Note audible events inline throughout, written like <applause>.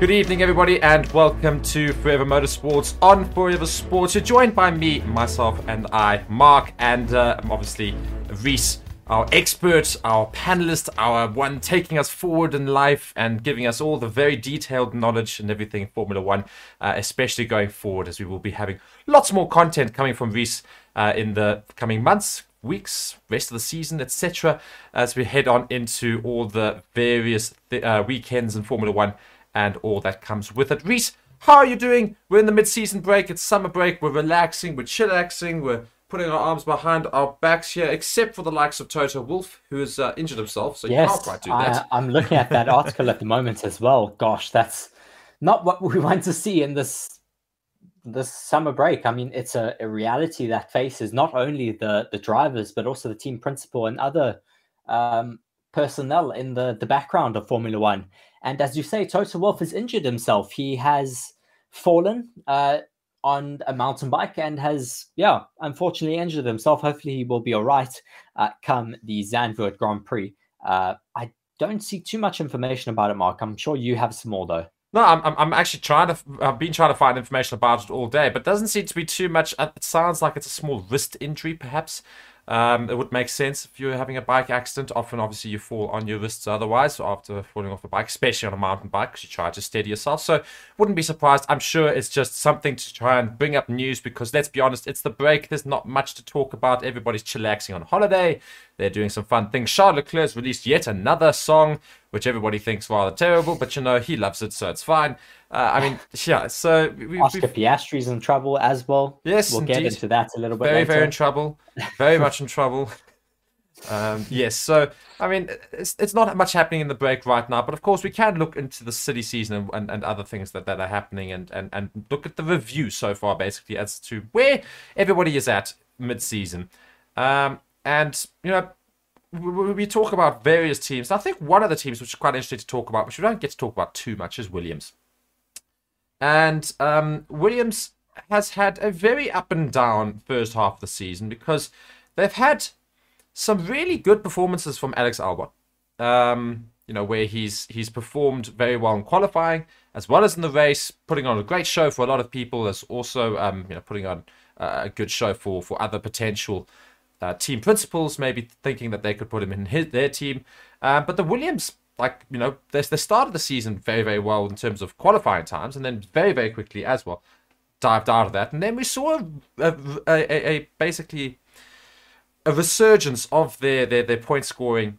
Good evening, everybody, and welcome to Forever Motorsports on Forever Sports. You're joined by me, myself, and I, Mark, and uh, obviously Reece, our expert, our panelist, our one taking us forward in life and giving us all the very detailed knowledge and everything in Formula One, uh, especially going forward, as we will be having lots more content coming from Reece uh, in the coming months, weeks, rest of the season, etc., as we head on into all the various th- uh, weekends in Formula One and all that comes with it. Reece, how are you doing? We're in the mid-season break. It's summer break. We're relaxing. We're chillaxing. We're putting our arms behind our backs here, except for the likes of Toto Wolff, who has uh, injured himself, so yes, you can't quite do that. I, I'm looking at that <laughs> article at the moment as well. Gosh, that's not what we <laughs> want to see in this this summer break. I mean, it's a, a reality that faces not only the the drivers but also the team principal and other um, personnel in the the background of Formula One. And as you say, Toto Wolff has injured himself. He has fallen uh, on a mountain bike and has, yeah, unfortunately injured himself. Hopefully, he will be all right uh, come the Zandvoort Grand Prix. Uh, I don't see too much information about it, Mark. I'm sure you have some more, though. No, I'm, I'm, actually trying to. I've been trying to find information about it all day, but doesn't seem to be too much. It sounds like it's a small wrist injury, perhaps. Um, it would make sense if you're having a bike accident. Often, obviously, you fall on your wrists otherwise after falling off a bike, especially on a mountain bike, because you try to steady yourself. So, wouldn't be surprised. I'm sure it's just something to try and bring up news because, let's be honest, it's the break. There's not much to talk about. Everybody's chillaxing on holiday. They're doing some fun things. Charles Leclerc's released yet another song, which everybody thinks rather terrible, but you know, he loves it, so it's fine. Uh, I mean, <sighs> yeah, so we, Oscar we've- Piastri's in trouble as well. Yes, we'll get into that a little bit very, later. very in trouble. Very much in trouble. <laughs> Um, yes, so I mean, it's, it's not much happening in the break right now, but of course we can look into the city season and, and, and other things that, that are happening and, and, and look at the review so far, basically, as to where everybody is at mid season. Um, and, you know, we, talk about various teams. I think one of the teams which is quite interesting to talk about, which we don't get to talk about too much, is Williams. And um, Williams has had a very up and down first half of the season because they've had some really good performances from Alex Albon. Um, you know, where he's he's performed very well in qualifying as well as in the race, putting on a great show for a lot of people. As also, um, you know, putting on a good show for for other potential uh, team principals, maybe thinking that they could put him in his, their team. Um, but the Williams, like you know, they, they started the season very very well in terms of qualifying times, and then very very quickly as well dived out of that, and then we saw a, a, a, a basically a resurgence of their their, their point scoring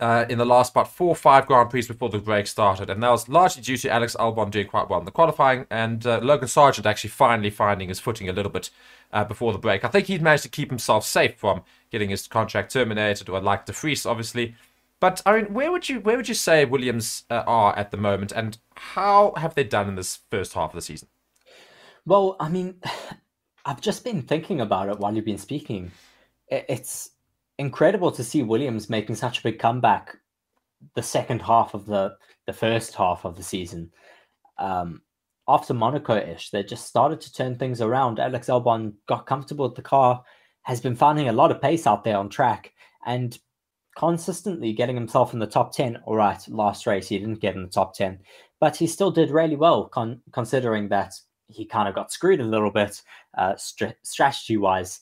uh, in the last about four or five Grand Prix before the break started, and that was largely due to Alex Albon doing quite well in the qualifying, and uh, Logan Sargeant actually finally finding his footing a little bit uh, before the break. I think he'd managed to keep himself safe from getting his contract terminated, or like De Vries, obviously. But I mean, where would you where would you say Williams uh, are at the moment, and how have they done in this first half of the season? Well, I mean, <sighs> I've just been thinking about it while you've been speaking. It's incredible to see Williams making such a big comeback the second half of the the first half of the season. Um, after Monaco-ish, they just started to turn things around. Alex Albon got comfortable with the car, has been finding a lot of pace out there on track, and consistently getting himself in the top 10. All right, last race he didn't get in the top 10, but he still did really well con- considering that he kind of got screwed a little bit uh, str- strategy wise.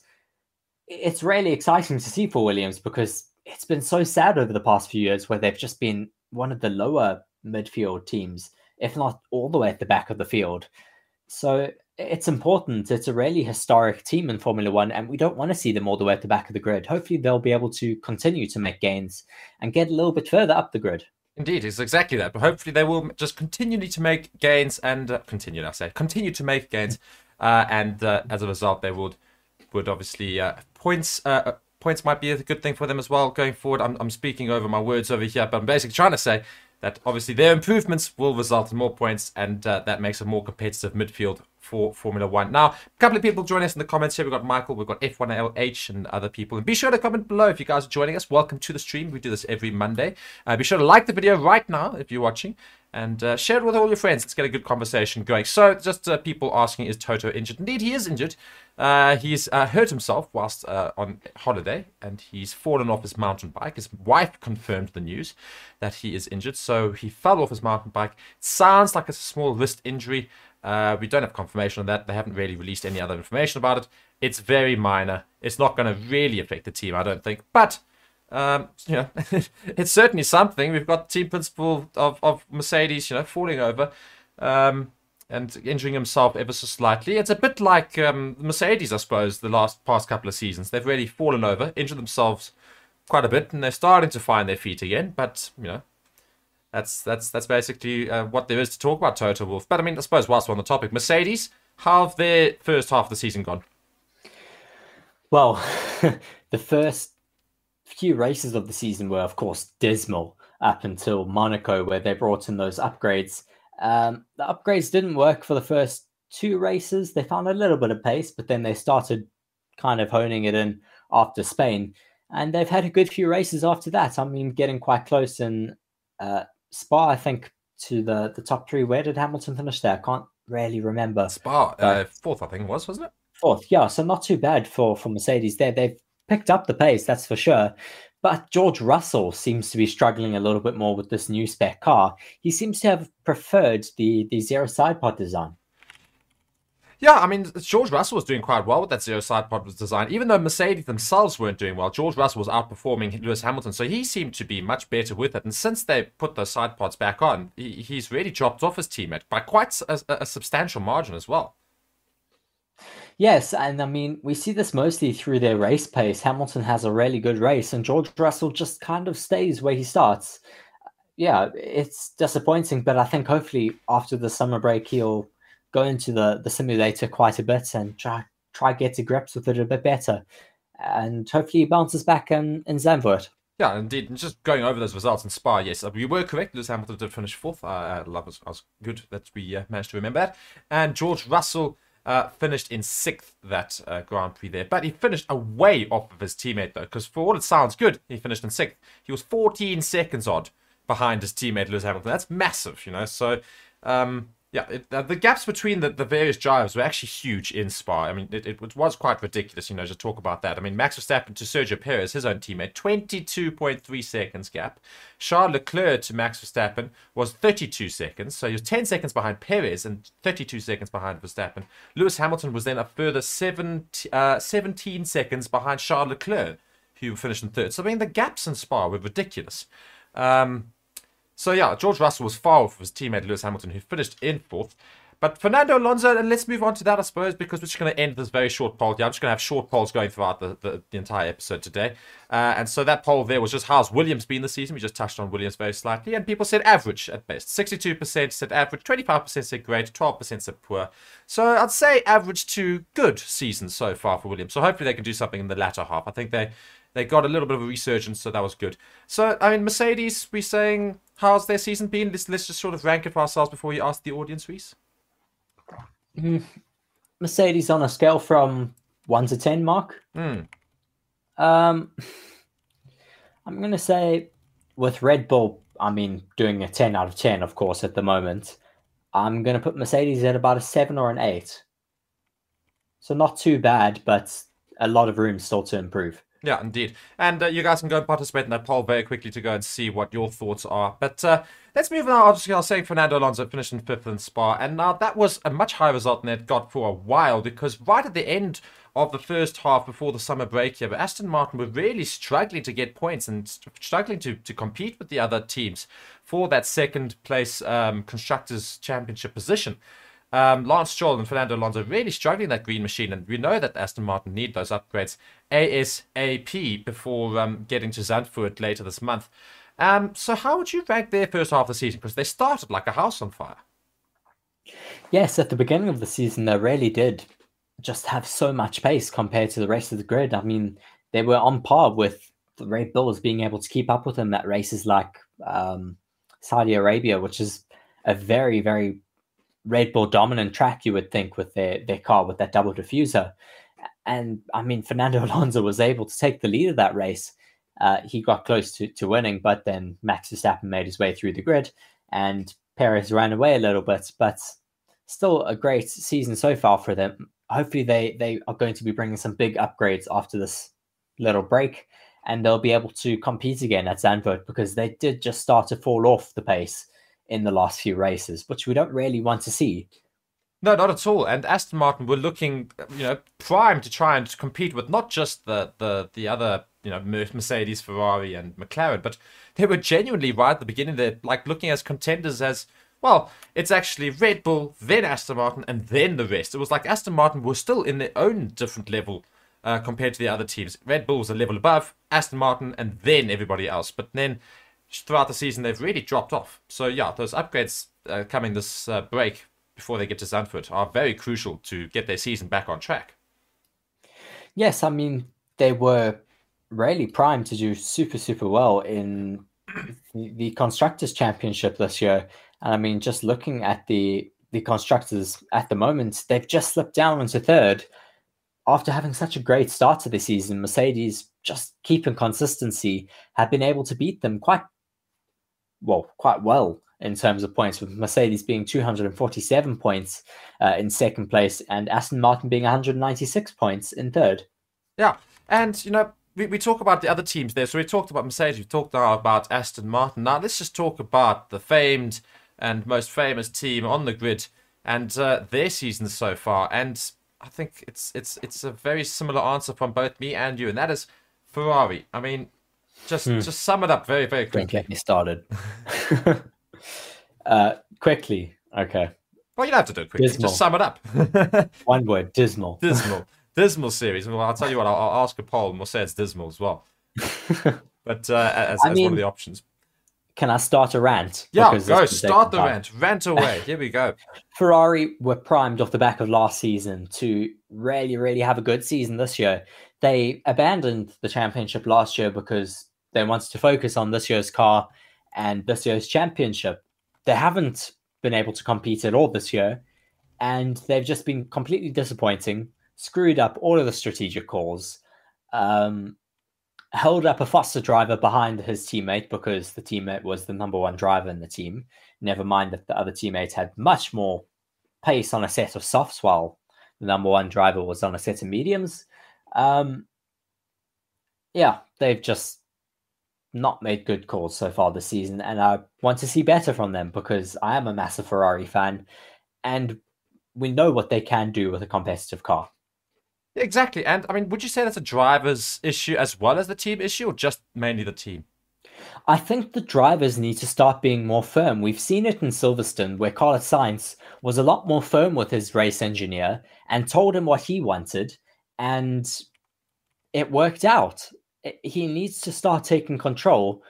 It's really exciting to see for Williams because it's been so sad over the past few years where they've just been one of the lower midfield teams, if not all the way at the back of the field. So it's important. It's a really historic team in Formula One, and we don't want to see them all the way at the back of the grid. Hopefully, they'll be able to continue to make gains and get a little bit further up the grid. Indeed, it's exactly that. But hopefully, they will just continually to make gains and uh, continue. I say continue to make gains, uh, and uh, as a result, they would would obviously uh, points. Uh, points might be a good thing for them as well going forward. I'm, I'm speaking over my words over here, but I'm basically trying to say that obviously their improvements will result in more points, and uh, that makes a more competitive midfield for Formula One. Now, a couple of people join us in the comments here. We've got Michael, we've got F1LH, and other people. And be sure to comment below if you guys are joining us. Welcome to the stream. We do this every Monday. Uh, be sure to like the video right now if you're watching and uh, share it with all your friends. Let's get a good conversation going. So, just uh, people asking, is Toto injured? Indeed, he is injured. Uh, he's uh, hurt himself whilst uh, on holiday, and he's fallen off his mountain bike. His wife confirmed the news that he is injured, so he fell off his mountain bike. Sounds like it's a small wrist injury. Uh, we don't have confirmation on that. They haven't really released any other information about it. It's very minor. It's not going to really affect the team, I don't think. But um, you know, <laughs> it's certainly something. We've got team principal of, of Mercedes, you know, falling over um, and injuring himself ever so slightly. It's a bit like um, Mercedes, I suppose, the last past couple of seasons. They've really fallen over, injured themselves quite a bit, and they're starting to find their feet again. But you know, that's that's that's basically uh, what there is to talk about Toto Wolff. But I mean, I suppose whilst we're on the topic, Mercedes, how have their first half of the season gone? Well, <laughs> the first few races of the season were, of course, dismal up until Monaco, where they brought in those upgrades. Um, the upgrades didn't work for the first two races. They found a little bit of pace, but then they started kind of honing it in after Spain. And they've had a good few races after that. I mean, getting quite close in uh, Spa, I think, to the, the top three. Where did Hamilton finish there? I can't really remember. Spa, uh, fourth, I think it was, wasn't it? Fourth, yeah. So not too bad for, for Mercedes there. They've picked up the pace, that's for sure. But George Russell seems to be struggling a little bit more with this new spec car. He seems to have preferred the, the zero side pod design. Yeah, I mean, George Russell was doing quite well with that zero side pod design, even though Mercedes themselves weren't doing well. George Russell was outperforming Lewis Hamilton, so he seemed to be much better with it. And since they put those side pods back on, he, he's really dropped off his teammate by quite a, a substantial margin as well. Yes, and I mean, we see this mostly through their race pace. Hamilton has a really good race, and George Russell just kind of stays where he starts. Yeah, it's disappointing, but I think hopefully after the summer break, he'll go into the, the simulator quite a bit and try try get to grips with it a bit better. And hopefully he bounces back in, in Zandvoort. Yeah, indeed. And just going over those results in Spa, yes, we were correct. Lewis Hamilton did finish fourth. I, I love it. I was good that we uh, managed to remember that. And George Russell uh, finished in sixth that uh, Grand Prix there. But he finished away off of his teammate, though, because for all it sounds good, he finished in sixth. He was 14 seconds odd behind his teammate Lewis Hamilton. That's massive, you know. So, um, yeah, it, uh, the gaps between the, the various drivers were actually huge in Spa. I mean, it, it was quite ridiculous, you know, to talk about that. I mean, Max Verstappen to Sergio Perez, his own teammate, 22.3 seconds gap. Charles Leclerc to Max Verstappen was 32 seconds, so he was 10 seconds behind Perez and 32 seconds behind Verstappen. Lewis Hamilton was then a further 17, uh, 17 seconds behind Charles Leclerc, who finished in third. So, I mean, the gaps in Spa were ridiculous. Um, so yeah, George Russell was far off his teammate Lewis Hamilton, who finished in fourth. But Fernando Alonso, and let's move on to that, I suppose, because we're just going to end this very short poll. Yeah, I'm just going to have short polls going throughout the, the, the entire episode today. Uh, and so that poll there was just how's Williams been this season? We just touched on Williams very slightly. And people said average at best. 62% said average, 25% said great, 12% said poor. So I'd say average to good season so far for Williams. So hopefully they can do something in the latter half. I think they they got a little bit of a resurgence, so that was good. So, I mean, Mercedes, we saying, how's their season been? Let's, let's just sort of rank it for ourselves before you ask the audience, Reece. Mm. Mercedes on a scale from 1 to 10, Mark? Mm. Um, I'm going to say with Red Bull, I mean, doing a 10 out of 10, of course, at the moment, I'm going to put Mercedes at about a 7 or an 8. So not too bad, but a lot of room still to improve. Yeah, indeed. And uh, you guys can go and participate in that poll very quickly to go and see what your thoughts are. But uh, let's move on. I was saying Fernando Alonso finished in fifth in Spa, and now that was a much higher result than it got for a while because right at the end of the first half before the summer break here, Aston Martin were really struggling to get points and struggling to, to compete with the other teams for that second place um, Constructors' Championship position. Um, Lance Stroll and Fernando Alonso really struggling that green machine, and we know that Aston Martin need those upgrades ASAP before um, getting to Zandvoort later this month. Um, so, how would you rank their first half of the season? Because they started like a house on fire. Yes, at the beginning of the season, they really did just have so much pace compared to the rest of the grid. I mean, they were on par with the Red Bulls being able to keep up with them at races like um, Saudi Arabia, which is a very, very Red Bull dominant track, you would think, with their, their car with that double diffuser. And I mean, Fernando <laughs> Alonso was able to take the lead of that race. Uh, he got close to, to winning, but then Max Verstappen made his way through the grid and Perez ran away a little bit. But still a great season so far for them. Hopefully, they, they are going to be bringing some big upgrades after this little break and they'll be able to compete again at Zandvoort because they did just start to fall off the pace in the last few races, which we don't really want to see. No, not at all. And Aston Martin were looking, you know, primed to try and compete with not just the the the other, you know, Mercedes, Ferrari, and McLaren, but they were genuinely right at the beginning. They're like looking as contenders as well. It's actually Red Bull, then Aston Martin, and then the rest. It was like Aston Martin were still in their own different level uh, compared to the other teams. Red Bull was a level above, Aston Martin, and then everybody else. But then throughout the season, they've really dropped off. So yeah, those upgrades uh, coming this uh, break before they get to Zandvoort are very crucial to get their season back on track. Yes, I mean they were really primed to do super super well in the constructors championship this year. And i mean just looking at the the constructors at the moment they've just slipped down into third after having such a great start to the season. Mercedes just keeping consistency have been able to beat them quite well quite well in terms of points, with Mercedes being 247 points uh, in second place and Aston Martin being 196 points in third. Yeah, and you know we, we talk about the other teams there. So we talked about Mercedes, we've talked now about Aston Martin. Now let's just talk about the famed and most famous team on the grid and uh, their season so far. And I think it's it's it's a very similar answer from both me and you, and that is Ferrari. I mean, just hmm. just sum it up very very quickly. Don't get me started. <laughs> <laughs> uh, quickly, okay. Well, you don't have to do it quickly. Dismal. Just sum it up. <laughs> <laughs> One word: dismal. Dismal. Dismal series. Well, I'll tell you what. I'll, I'll ask a poll, and we'll say it's dismal as well. <laughs> but uh, as, as mean, one of the options. Can I start a rant? Yeah, go start the rant. Rant away. Here we go. Ferrari were primed off the back of last season to really, really have a good season this year. They abandoned the championship last year because they wanted to focus on this year's car and this year's championship. They haven't been able to compete at all this year, and they've just been completely disappointing, screwed up all of the strategic calls, um, held up a faster driver behind his teammate because the teammate was the number one driver in the team. Never mind that the other teammate had much more pace on a set of softs while the number one driver was on a set of mediums. Um, yeah, they've just not made good calls so far this season, and I want to see better from them because I am a massive Ferrari fan, and we know what they can do with a competitive car. Exactly, and I mean, would you say that's a driver's issue as well as the team issue, or just mainly the team? I think the drivers need to start being more firm. We've seen it in Silverstone, where Carlos Sainz was a lot more firm with his race engineer and told him what he wanted, and it worked out he needs to start taking control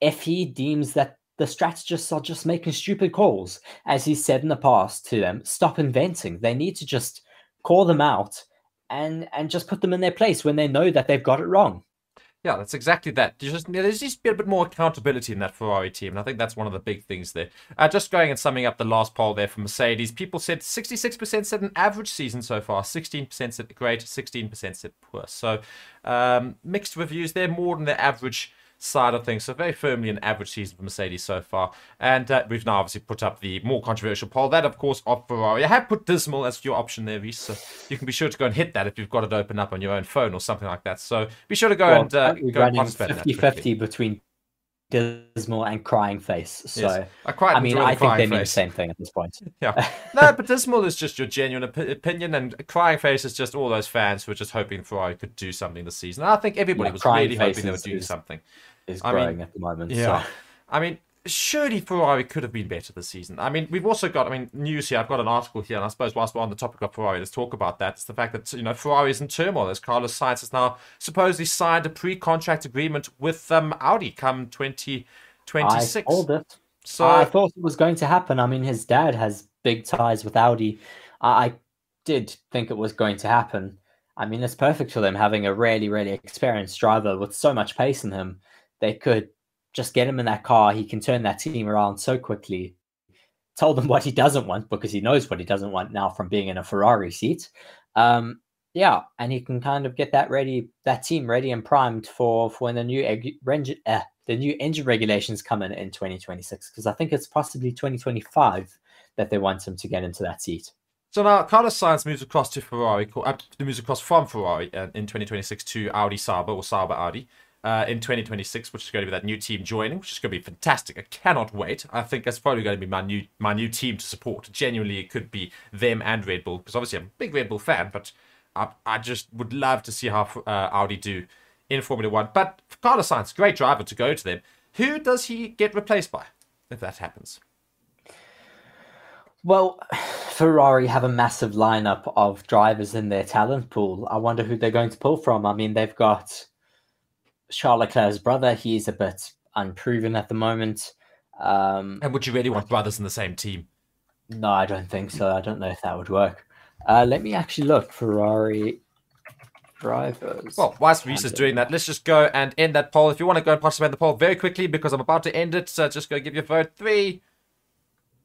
if he deems that the strategists are just making stupid calls. As he said in the past to them, stop inventing. They need to just call them out and and just put them in their place when they know that they've got it wrong. Yeah, that's exactly that. There's just, a bit more accountability in that Ferrari team, and I think that's one of the big things there. Uh, just going and summing up the last poll there for Mercedes, people said 66% said an average season so far, 16% said great, 16% said poor. So um, mixed reviews there, more than the average side of things. So very firmly an average season for Mercedes so far. And uh, we've now obviously put up the more controversial poll. That, of course, of Ferrari. I have put dismal as your option there, Reece. So you can be sure to go and hit that if you've got it open up on your own phone or something like that. So be sure to go well, and uh, go and participate 50-50 between dismal and crying face. So yes. I, quite I mean, I think they face. mean the same thing at this point. <laughs> Yeah, no, but dismal is just your genuine op- opinion, and crying face is just all those fans who are just hoping Ferrari could do something this season. I think everybody yeah, was really hoping they would do is, something is growing I mean, at the moment. Yeah. So. I mean, surely Ferrari could have been better this season. I mean, we've also got, I mean, news here. I've got an article here, and I suppose whilst we're on the topic of Ferrari, let's talk about that. It's the fact that, you know, Ferrari is in turmoil as Carlos Sainz has now supposedly signed a pre contract agreement with um, Audi come 2026. I told it. So I thought it was going to happen. I mean, his dad has big ties with Audi. I, I did think it was going to happen. I mean, it's perfect for them having a really, really experienced driver with so much pace in him they could just get him in that car. He can turn that team around so quickly, told them what he doesn't want because he knows what he doesn't want now from being in a Ferrari seat. Um, yeah, and he can kind of get that ready, that team ready and primed for for when the new uh, the new engine regulations come in in 2026 because I think it's possibly 2025 that they want him to get into that seat. So now Carlos Sainz moves across to Ferrari, uh, moves across from Ferrari uh, in 2026 to Audi Sauber or Sauber Audi uh, in 2026, which is going to be that new team joining, which is going to be fantastic. I cannot wait. I think that's probably going to be my new my new team to support. Genuinely, it could be them and Red Bull because obviously I'm a big Red Bull fan, but I, I just would love to see how uh, Audi do in Formula One. But Carlos Sainz, great driver to go to them. Who does he get replaced by if that happens? Well, Ferrari have a massive lineup of drivers in their talent pool. I wonder who they're going to pull from. I mean, they've got Charles Leclerc's brother. He's a bit unproven at the moment. Um, and would you really want brothers in the same team? No, I don't think so. I don't know if that would work. Uh, let me actually look. Ferrari drivers. Well, whilst Reece is doing that, let's just go and end that poll. If you want to go and participate in the poll very quickly, because I'm about to end it, so just go give your vote. Three,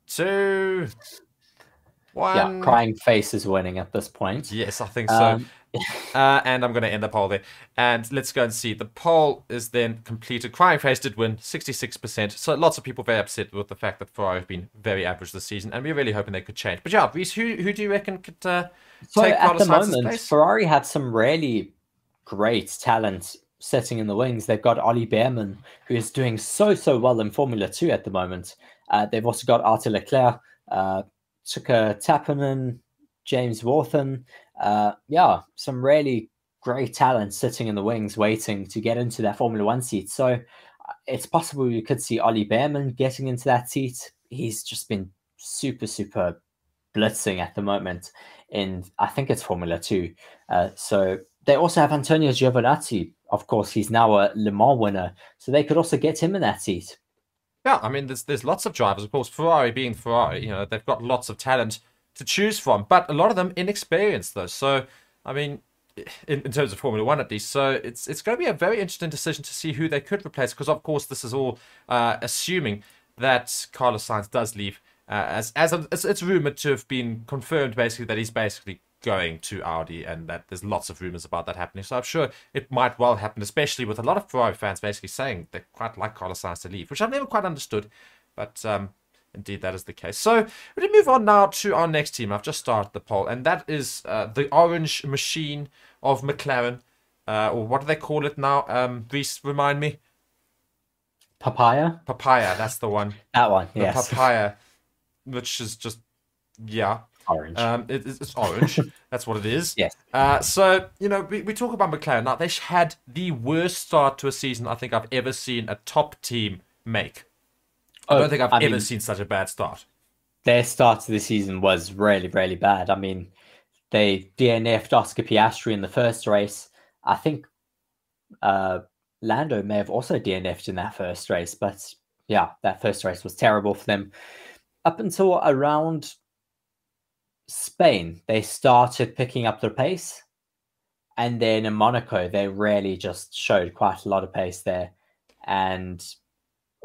two, one. Yeah, crying face is winning at this point. Yes, I think so. Um, <laughs> uh, and I'm going to end the poll there. And let's go and see. The poll is then completed. Crying Face did win 66%. So lots of people very upset with the fact that Ferrari have been very average this season. And we're really hoping they could change. But yeah, Reece, who, who do you reckon could uh, so take at the moment, place? Ferrari have some really great talent sitting in the wings. They've got Ollie Bearman, who is doing so, so well in Formula 2 at the moment. Uh, they've also got Arthur Leclerc, uh, Tuukka Taponen, James Wharton. Uh, yeah, some really great talent sitting in the wings waiting to get into that Formula One seat. So uh, it's possible you could see Ollie Bearman getting into that seat. He's just been super, super blitzing at the moment in, I think it's Formula Two. Uh, so they also have Antonio Giovinazzi. Of course, he's now a Le Mans winner. So they could also get him in that seat. Yeah, I mean, there's there's lots of drivers. Of course, Ferrari being Ferrari, you know, they've got lots of talent to choose from, but a lot of them inexperienced though. So, I mean, in, in terms of Formula One at least, so it's it's going to be a very interesting decision to see who they could replace. Because of course, this is all uh, assuming that Carlos Sainz does leave, uh, as as, a, as it's rumored to have been confirmed, basically that he's basically going to Audi, and that there's lots of rumors about that happening. So I'm sure it might well happen, especially with a lot of Ferrari fans basically saying they quite like Carlos Sainz to leave, which I've never quite understood. But um, Indeed, that is the case. So we're to move on now to our next team. I've just started the poll, and that is uh, the Orange Machine of McLaren, uh, or what do they call it now? Um, Reece, remind me. Papaya. Papaya, that's the one. <laughs> that one, the yes. Papaya, which is just yeah. Orange. Um, it, it's orange. <laughs> That's what it is. Yes. Uh, so you know, we, we talk about McLaren. Now they had the worst start to a season I think I've ever seen a top team make. I don't think I've I ever mean, seen such a bad start. Their start to the season was really, really bad. I mean, they DNF'd Oscar Piastri in the first race. I think uh, Lando may have also DNF'd in that first race, but yeah, that first race was terrible for them. Up until around Spain, they started picking up their pace. And then in Monaco, they really just showed quite a lot of pace there. And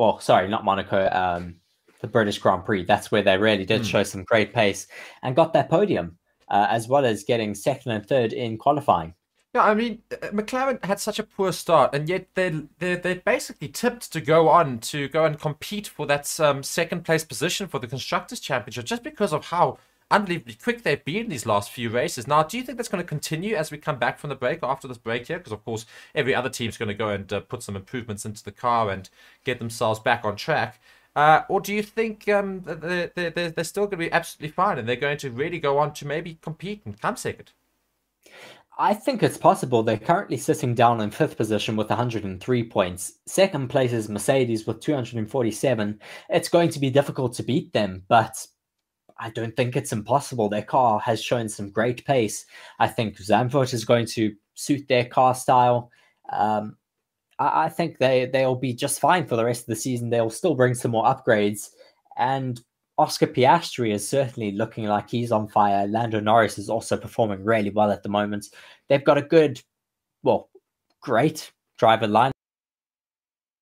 well, sorry, not Monaco, um, the British Grand Prix. That's where they really did mm. show some great pace and got that podium, uh, as well as getting second and third in qualifying. Yeah, I mean, uh, McLaren had such a poor start, and yet they they they basically tipped to go on to go and compete for that um, second place position for the constructors' championship, just because of how unbelievably quick they've been these last few races. Now, do you think that's going to continue as we come back from the break or after this break here? Because, of course, every other team's going to go and uh, put some improvements into the car and get themselves back on track. Uh, or do you think um, they're, they're, they're still going to be absolutely fine and they're going to really go on to maybe compete and come second? I think it's possible. They're currently sitting down in fifth position with 103 points. Second place is Mercedes with 247. It's going to be difficult to beat them, but I don't think it's impossible. Their car has shown some great pace. I think Zandvoort is going to suit their car style. Um, I, I, think they they'll be just fine for the rest of the season. They'll still bring some more upgrades, and Oscar Piastri is certainly looking like he's on fire. Lando Norris is also performing really well at the moment. They've got a good, well, great driver line,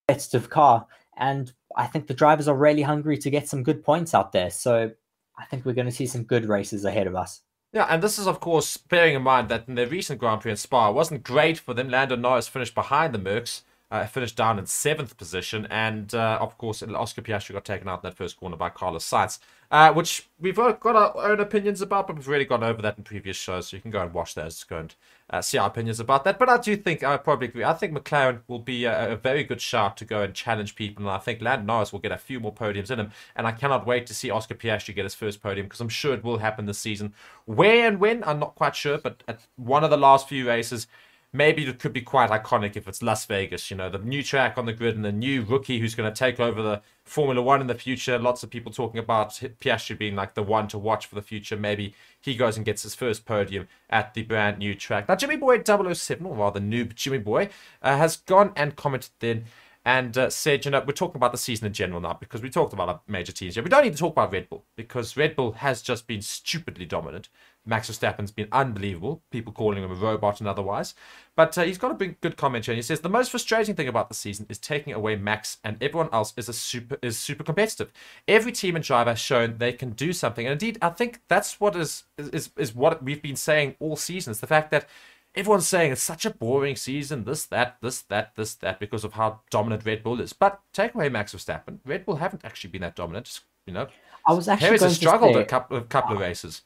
competitive car, And I think the drivers are really hungry to get some good points out there. So I think we're going to see some good races ahead of us. Yeah, and this is, of course, bearing in mind that in their recent Grand Prix in Spa, it wasn't great for them. Lando Norris finished behind the Mercs, uh, finished down in seventh position, and uh, of course, Oscar Piastri got taken out in that first corner by Carlos Sainz, uh, which we've got our own opinions about, but we've really gone over that in previous shows, so you can go and watch those, go and uh, see our opinions about that. But I do think I probably agree. I think McLaren will be a, a, very good shot to go and challenge people, and I think Lando Norris will get a few more podiums in him. And I cannot wait to see Oscar Piastri get his first podium because I'm sure it will happen this season. Where and when, I'm not quite sure, but at one of the last few races maybe it could be quite iconic if it's Las Vegas, you know, the new track on the grid and the new rookie who's going to take over the Formula One in the future. Lots of people talking about Piastri being like the one to watch for the future. Maybe he goes and gets his first podium at the brand new track. Now, Jimmy Boy 007, or rather noob Jimmy Boy, uh, has gone and commented then and uh, said, you know, we're talking about the season in general now because we talked about our major teams here. We don't need to talk about Red Bull because Red Bull has just been stupidly dominant. Max Verstappen's been unbelievable. People calling him a robot and otherwise. But uh, he's got a big, good comment here. He says the most frustrating thing about the season is taking away Max, and everyone else is a super is super competitive. Every team and driver has shown they can do something, and indeed, I think that's what is is is what we've been saying all season. It's the fact that everyone's saying it's such a boring season. This, that, this, that, this, that, because of how dominant Red Bull is. But take away Max Verstappen, Red Bull haven't actually been that dominant. You know, I was actually going has struggled to say, a couple, a couple of races.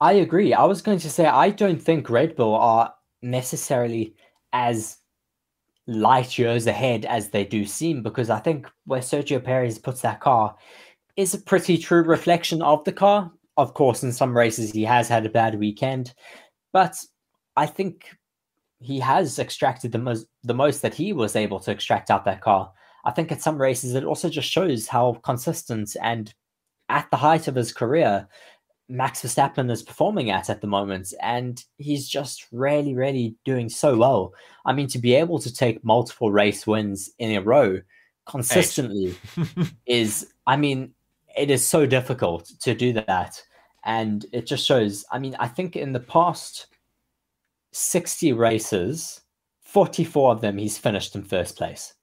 I agree. I was going to say I don't think Red Bull are necessarily as light years ahead as they do seem because I think where Sergio Perez puts that car is a pretty true reflection of the car. Of course, in some races he has had a bad weekend, but I think he has extracted the most the most that he was able to extract out that car. I think at some races it also just shows how consistent and at the height of his career Max Verstappen is performing at at the moment, and he's just really, really doing so well. I mean, to be able to take multiple race wins in a row consistently <laughs> is, I mean, it is so difficult to do that, and it just shows. I mean, I think in the past sixty races, forty-four of them he's finished in first place.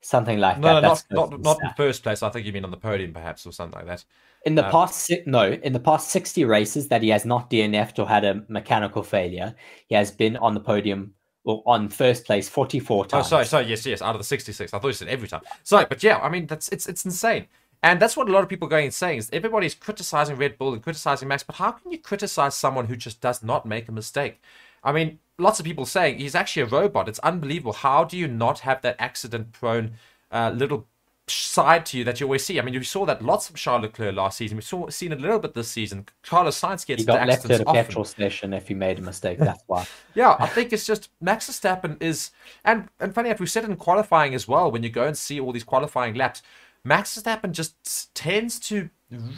Something like no, that. No, That's not not, not in first place. I think you mean on the podium, perhaps, or something like that. In the uh, past, si- no, in the past sixty races that he has not DNF'd or had a mechanical failure, he has been on the podium or on first place forty-four times. Oh, sorry, sorry, yes, yes, out of the sixty-six. I thought you said every time. Sorry, but yeah, I mean that's it's it's insane. And that's what a lot of people are going and saying is everybody's criticizing Red Bull and criticizing Max, but how can you criticize someone who just does not make a mistake? I mean, lots of people saying he's actually a robot. It's unbelievable. How do you not have that accident-prone uh, little side to you that you always see. I mean, you saw that lots of Charles Leclerc last season. We saw seen it a little bit this season. Carlos Sainz gets he got left at a often. petrol station if he made a mistake. That's why. <laughs> yeah, I think it's just Max Verstappen is, and and funny enough, we said in qualifying as well. When you go and see all these qualifying laps, Max Verstappen just tends to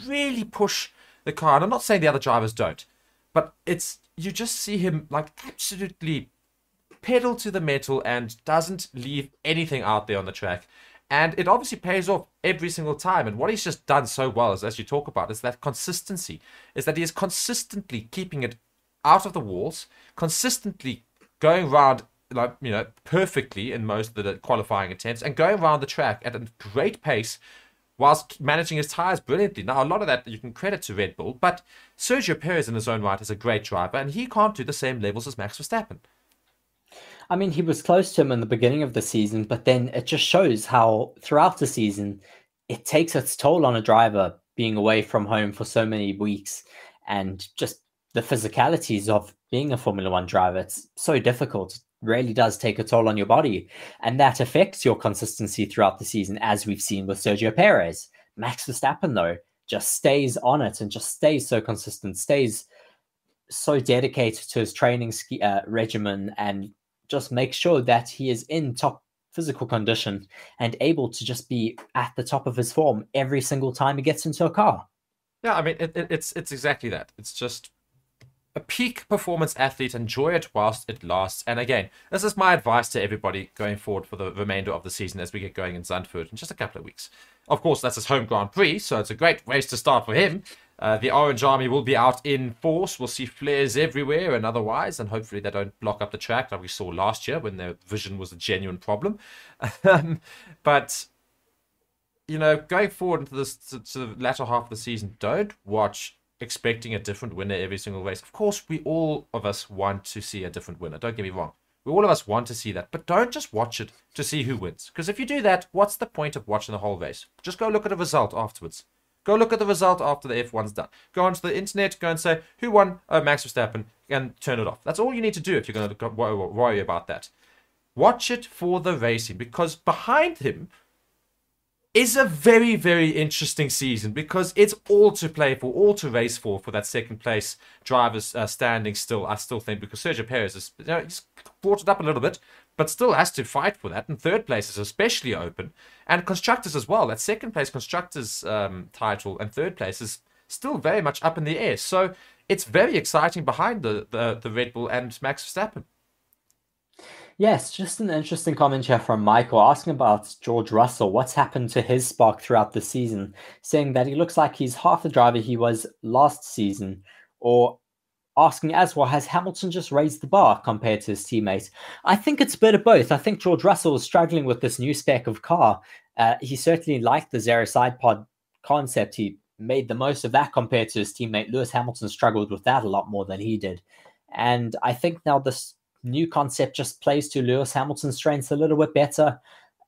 really push the car. And I'm not saying the other drivers don't, but it's you just see him like absolutely pedal to the metal and doesn't leave anything out there on the track. And it obviously pays off every single time. And what he's just done so well, is, as you talk about, is that consistency. Is that he is consistently keeping it out of the walls, consistently going around like you know perfectly in most of the qualifying attempts, and going around the track at a great pace, whilst managing his tires brilliantly. Now a lot of that you can credit to Red Bull, but Sergio Perez in his own right is a great driver, and he can't do the same levels as Max Verstappen. I mean, he was close to him in the beginning of the season, but then it just shows how throughout the season it takes its toll on a driver being away from home for so many weeks and just the physicalities of being a Formula One driver. It's so difficult. It really does take a toll on your body. And that affects your consistency throughout the season, as we've seen with Sergio Perez. Max Verstappen, though, just stays on it and just stays so consistent, stays so dedicated to his training uh, regimen and just make sure that he is in top physical condition and able to just be at the top of his form every single time he gets into a car. Yeah, I mean it, it, it's it's exactly that. It's just a peak performance athlete. Enjoy it whilst it lasts. And again, this is my advice to everybody going forward for the remainder of the season as we get going in Zandvoort in just a couple of weeks. Of course, that's his home Grand Prix, so it's a great race to start for him. Uh, the Orange Army will be out in force. We'll see flares everywhere and otherwise, and hopefully they don't block up the track like we saw last year when their vision was a genuine problem. <laughs> Um, but you know, going forward into this to, to the latter half of the season, don't watch expecting a different winner every single race. Of course, we all of us want to see a different winner. Don't get me wrong. We all of us want to see that, but don't just watch it to see who wins. Because if you do that, what's the point of watching the whole race? Just go look at the result afterwards. Go look at the result after the F1's done. Go onto the internet, go and say who won. Oh, Max Verstappen, and turn it off. That's all you need to do if you're going to worry about that. Watch it for the racing because behind him is a very, very interesting season because it's all to play for, all to race for, for that second place drivers uh, standing still. I still think because Sergio Perez is, you know, brought it up a little bit, but still has to fight for that. And third place is especially open, and constructors as well. That second place constructors um, title and third place is still very much up in the air. So it's very exciting behind the the, the Red Bull and Max Verstappen. Yes, just an interesting comment here from Michael asking about George Russell. What's happened to his spark throughout the season? Saying that he looks like he's half the driver he was last season, or asking as well, has Hamilton just raised the bar compared to his teammate? I think it's a bit of both. I think George Russell is struggling with this new spec of car. Uh, he certainly liked the zero side pod concept. He made the most of that compared to his teammate Lewis Hamilton struggled with that a lot more than he did. And I think now this new concept just plays to Lewis Hamilton's strengths a little bit better.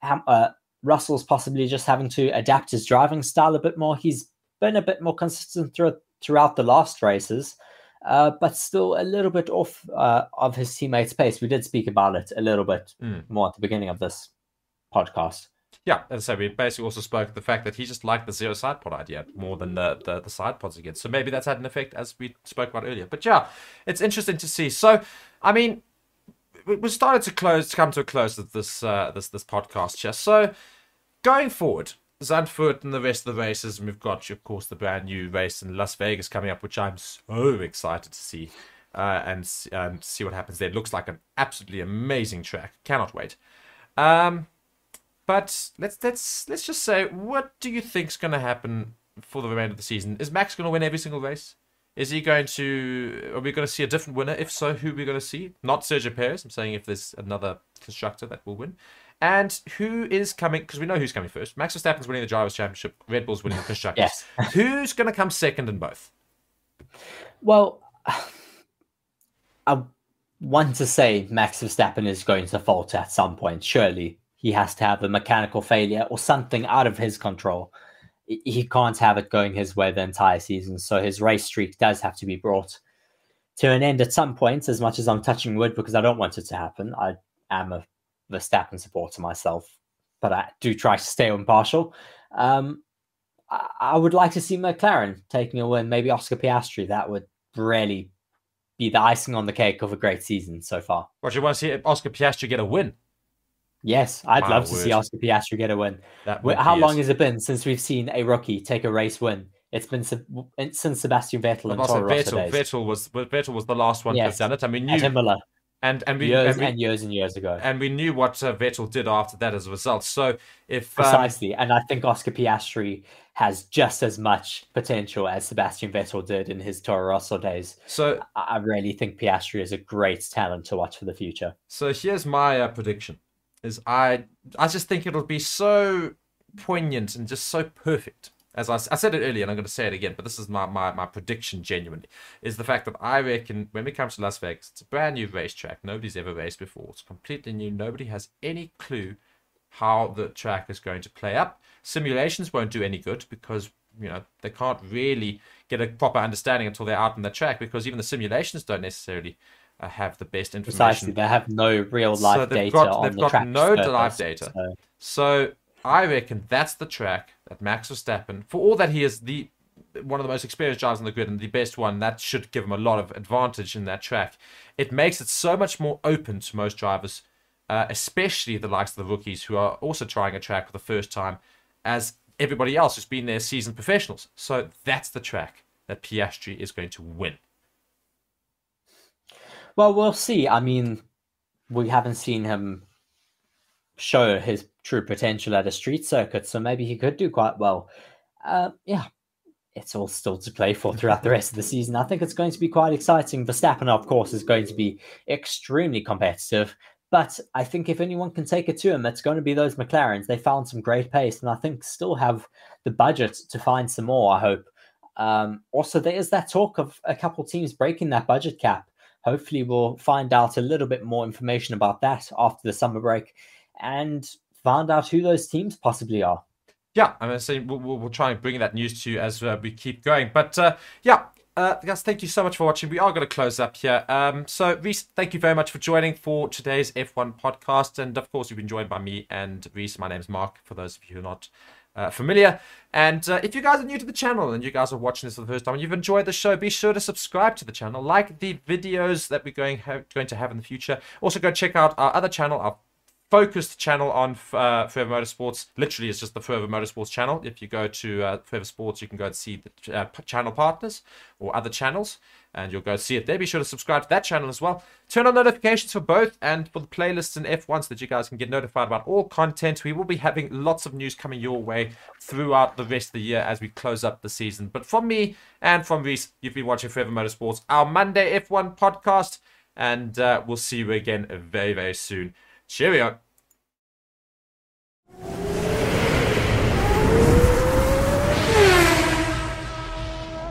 uh, Russell's possibly just having to adapt his driving style a bit more. He's been a bit more consistent through, throughout the last races, uh, but still a little bit off uh, of his teammates' pace. We did speak about it a little bit mm. more at the beginning of this podcast. Yeah, and so we basically also spoke the fact that he just liked the zero side pod idea more than the, the, the side pods again. So maybe that's had an effect as we spoke about earlier. But yeah, it's interesting to see. So, I mean, we started to close to come to a close of this uh, this this podcast here. So going forward, Zandvoort and the rest of the races, and we've got of course the brand new race in Las Vegas coming up, which I'm so excited to see uh, and um, see what happens there. It looks like an absolutely amazing track. Cannot wait. Um, but let's let's let's just say, what do you think's going to happen for the remainder of the season? Is Max going to win every single race? Is he going to? Are we going to see a different winner? If so, who are we going to see? Not Sergio Perez. I'm saying if there's another constructor that will win. And who is coming? Because we know who's coming first. Max Verstappen's winning the Drivers' Championship. Red Bull's winning the Constructors. yes. <laughs> who's going to come second in both? Well, I want to say Max Verstappen is going to falter at some point. Surely he has to have a mechanical failure or something out of his control he can't have it going his way the entire season. So his race streak does have to be brought to an end at some point, as much as I'm touching wood because I don't want it to happen. I am a Verstappen supporter myself, but I do try to stay impartial. Um, I, I would like to see McLaren taking a win, maybe Oscar Piastri. That would really be the icing on the cake of a great season so far. What you want to see Oscar Piastri get a win? Yes, I'd love to see Oscar Piastri get a win. How long has it been since we've seen a rookie take a race win? It's been since Sebastian Vettel and Toro Vettel, Vettel was Vettel was the last one yes. to have done it. I mean, knew, Imola. And and we years and, we, and, years and years ago, and we knew what uh, Vettel did after that as a result. So if um, precisely, and I think Oscar Piastri has just as much potential as Sebastian Vettel did in his Toro Rosso days. So I, I really think Piastri is a great talent to watch for the future. So here's my uh, prediction is I I just think it'll be so poignant and just so perfect. As I, I said it earlier, and I'm going to say it again, but this is my, my, my prediction genuinely, is the fact that I reckon when we come to Las Vegas, it's a brand new racetrack. Nobody's ever raced before. It's completely new. Nobody has any clue how the track is going to play up. Simulations won't do any good because, you know, they can't really get a proper understanding until they're out on the track because even the simulations don't necessarily have the best information. Precisely, they have no real life so data got, on they've got track. no live data. So. so. I reckon that's the track that Max Verstappen, for all that he is the one of the most experienced drivers on the grid and the best one, that should give him a lot of advantage in that track. It makes it so much more open to most drivers, uh, especially the likes of the rookies who are also trying a track for the first time, as everybody else who's been there seasoned professionals. So that's the track that Piastri is going to win. Well, we'll see. I mean, we haven't seen him show his true potential at a street circuit, so maybe he could do quite well. Uh, yeah, it's all still to play for throughout the rest of the <laughs> season. I think it's going to be quite exciting. Verstappen, of course, is going to be extremely competitive. But I think if anyone can take it to him, it's going to be those McLarens. They found some great pace, and I think still have the budget to find some more. I hope. Um, also, there is that talk of a couple teams breaking that budget cap. Hopefully, we'll find out a little bit more information about that after the summer break, and find out who those teams possibly are. Yeah, I'm mean, saying we'll, we'll, try and bring that news to you as uh, we keep going. But uh, yeah, uh, guys, thank you so much for watching. We are going to close up here. Um, so, Reece, thank you very much for joining for today's F1 podcast. And of course, you've been joined by me and Reece. My name's Mark, for those of you who are not uh, familiar. And uh, if you guys are new to the channel and you guys are watching this for the first time and you've enjoyed the show, be sure to subscribe to the channel, like the videos that we're going, going to have in the future. Also, go check out our other channel, our focused channel on uh, Forever Motorsports. Literally, it's just the Forever Motorsports channel. If you go to uh, Forever Sports, you can go and see the uh, channel partners or other channels, and you'll go see it there. Be sure to subscribe to that channel as well. Turn on notifications for both and for the playlists and F1 so that you guys can get notified about all content. We will be having lots of news coming your way throughout the rest of the year as we close up the season. But from me and from Reece, you've been watching Forever Motorsports, our Monday F1 podcast, and uh, we'll see you again very, very soon. Cheerio.